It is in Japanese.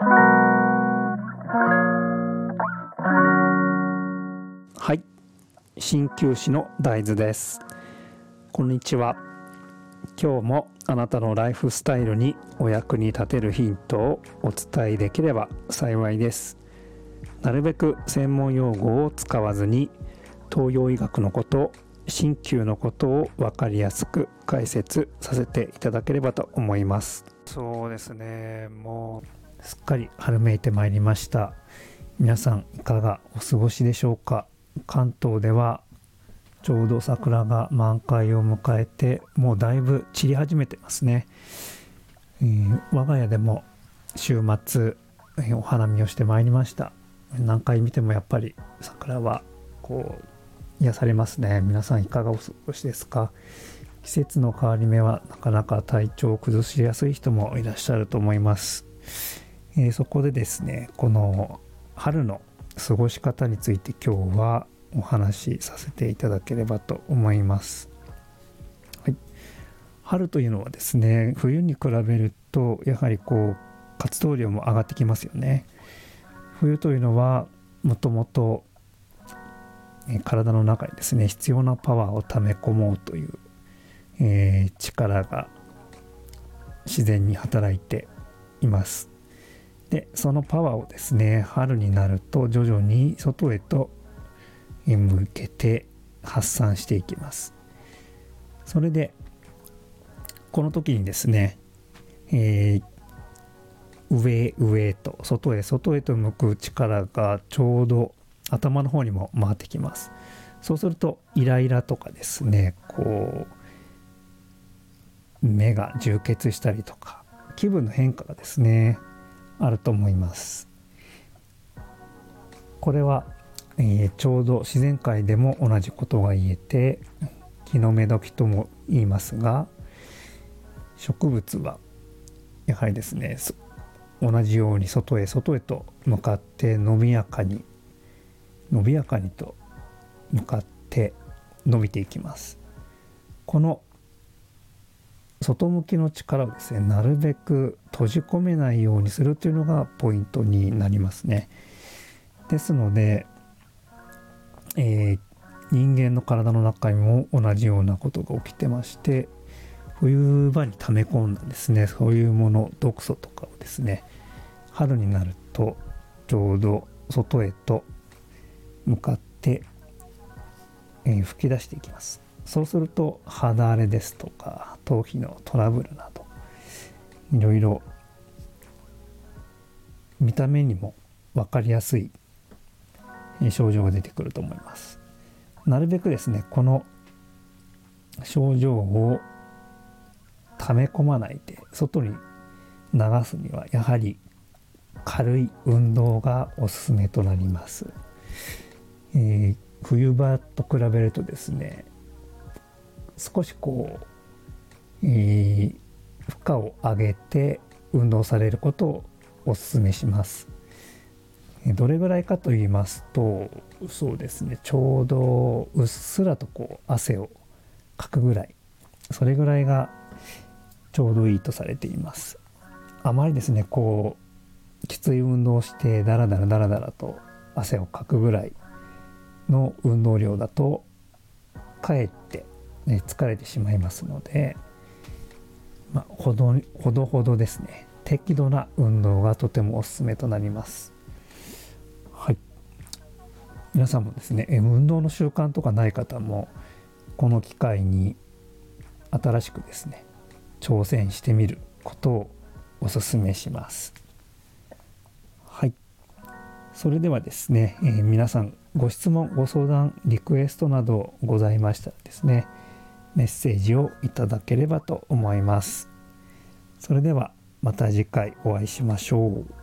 はい。鍼灸師の大豆です。こんにちは。今日もあなたのライフスタイルにお役に立てるヒントをお伝えできれば幸いです。なるべく専門用語を使わずに東洋医学のこと鍼灸のことを分かりやすく解説させていただければと思います。そうですね。もうすっかり春めいてまいりました。皆さんいかがお過ごしでしょうか？関東ではちょうど桜が満開を迎えてもうだいぶ散り始めてますね、えー、我が家でも週末えお花見をしてまいりました。何回見てもやっぱり桜はこう癒されますね。皆さんいかがお過ごしですか？季節の変わり目はなかなか体調を崩しやすい人もいらっしゃると思います、えー、そこでですねこの春の過ごし方について今日はお話しさせていただければと思います、はい、春というのはですね冬に比べるとやはりこう活動量も上がってきますよね。冬というのはもともと体の中にですね必要なパワーを溜め込もうという、えー、力が自然に働いています。でそのパワーをですね春になると徐々に外へと向けて発散していきます。それでこの時にですね、えー、上上と外へ外へと向く力がちょうど頭の方にも回ってきます。そうするとイライラとかですねこう目が充血したりとか気分の変化がですねあると思います。これは、えー、ちょうど自然界でも同じことが言えて気の目時とも言いますが植物はやはりですね同じように外へ外へと向かって伸びやかに伸びやかにと向かって伸びていきます。この外向きの力をですねなるべく閉じ込めないようにするというのがポイントになりますね。ですので、えー、人間の体の中にも同じようなことが起きてまして冬場に溜め込んだですねそういうもの毒素とかをですね春になるとちょうど外へと向かって、えー、吹き出していきます。そうすると肌荒れですとか頭皮のトラブルなどいろいろ見た目にも分かりやすい症状が出てくると思いますなるべくですねこの症状を溜め込まないで外に流すにはやはり軽い運動がおすすめとなります。えー、冬場と比べるとですね少しこう、えー、負荷を上げて運動されることをお勧めします。どれぐらいかと言いますとそうですねちょうどうっすらとこう汗をかくぐらいそれぐらいがちょうどいいとされていますあまりですねこうきつい運動をしてダラダラダラダラと汗をかくぐらいの運動量だとかえって、ね、疲れてしまいますので、まあ、ほどほどほどですね適度な運動がとてもおすすめとなります。はい、皆さんもですね運動の習慣とかない方もこの機会に新しくですね挑戦してみることをおすすめします。はい。それではですね、えー、皆さんご質問ご相談リクエストなどございましたらですねメッセージをいただければと思います。それではまた次回お会いしましょう。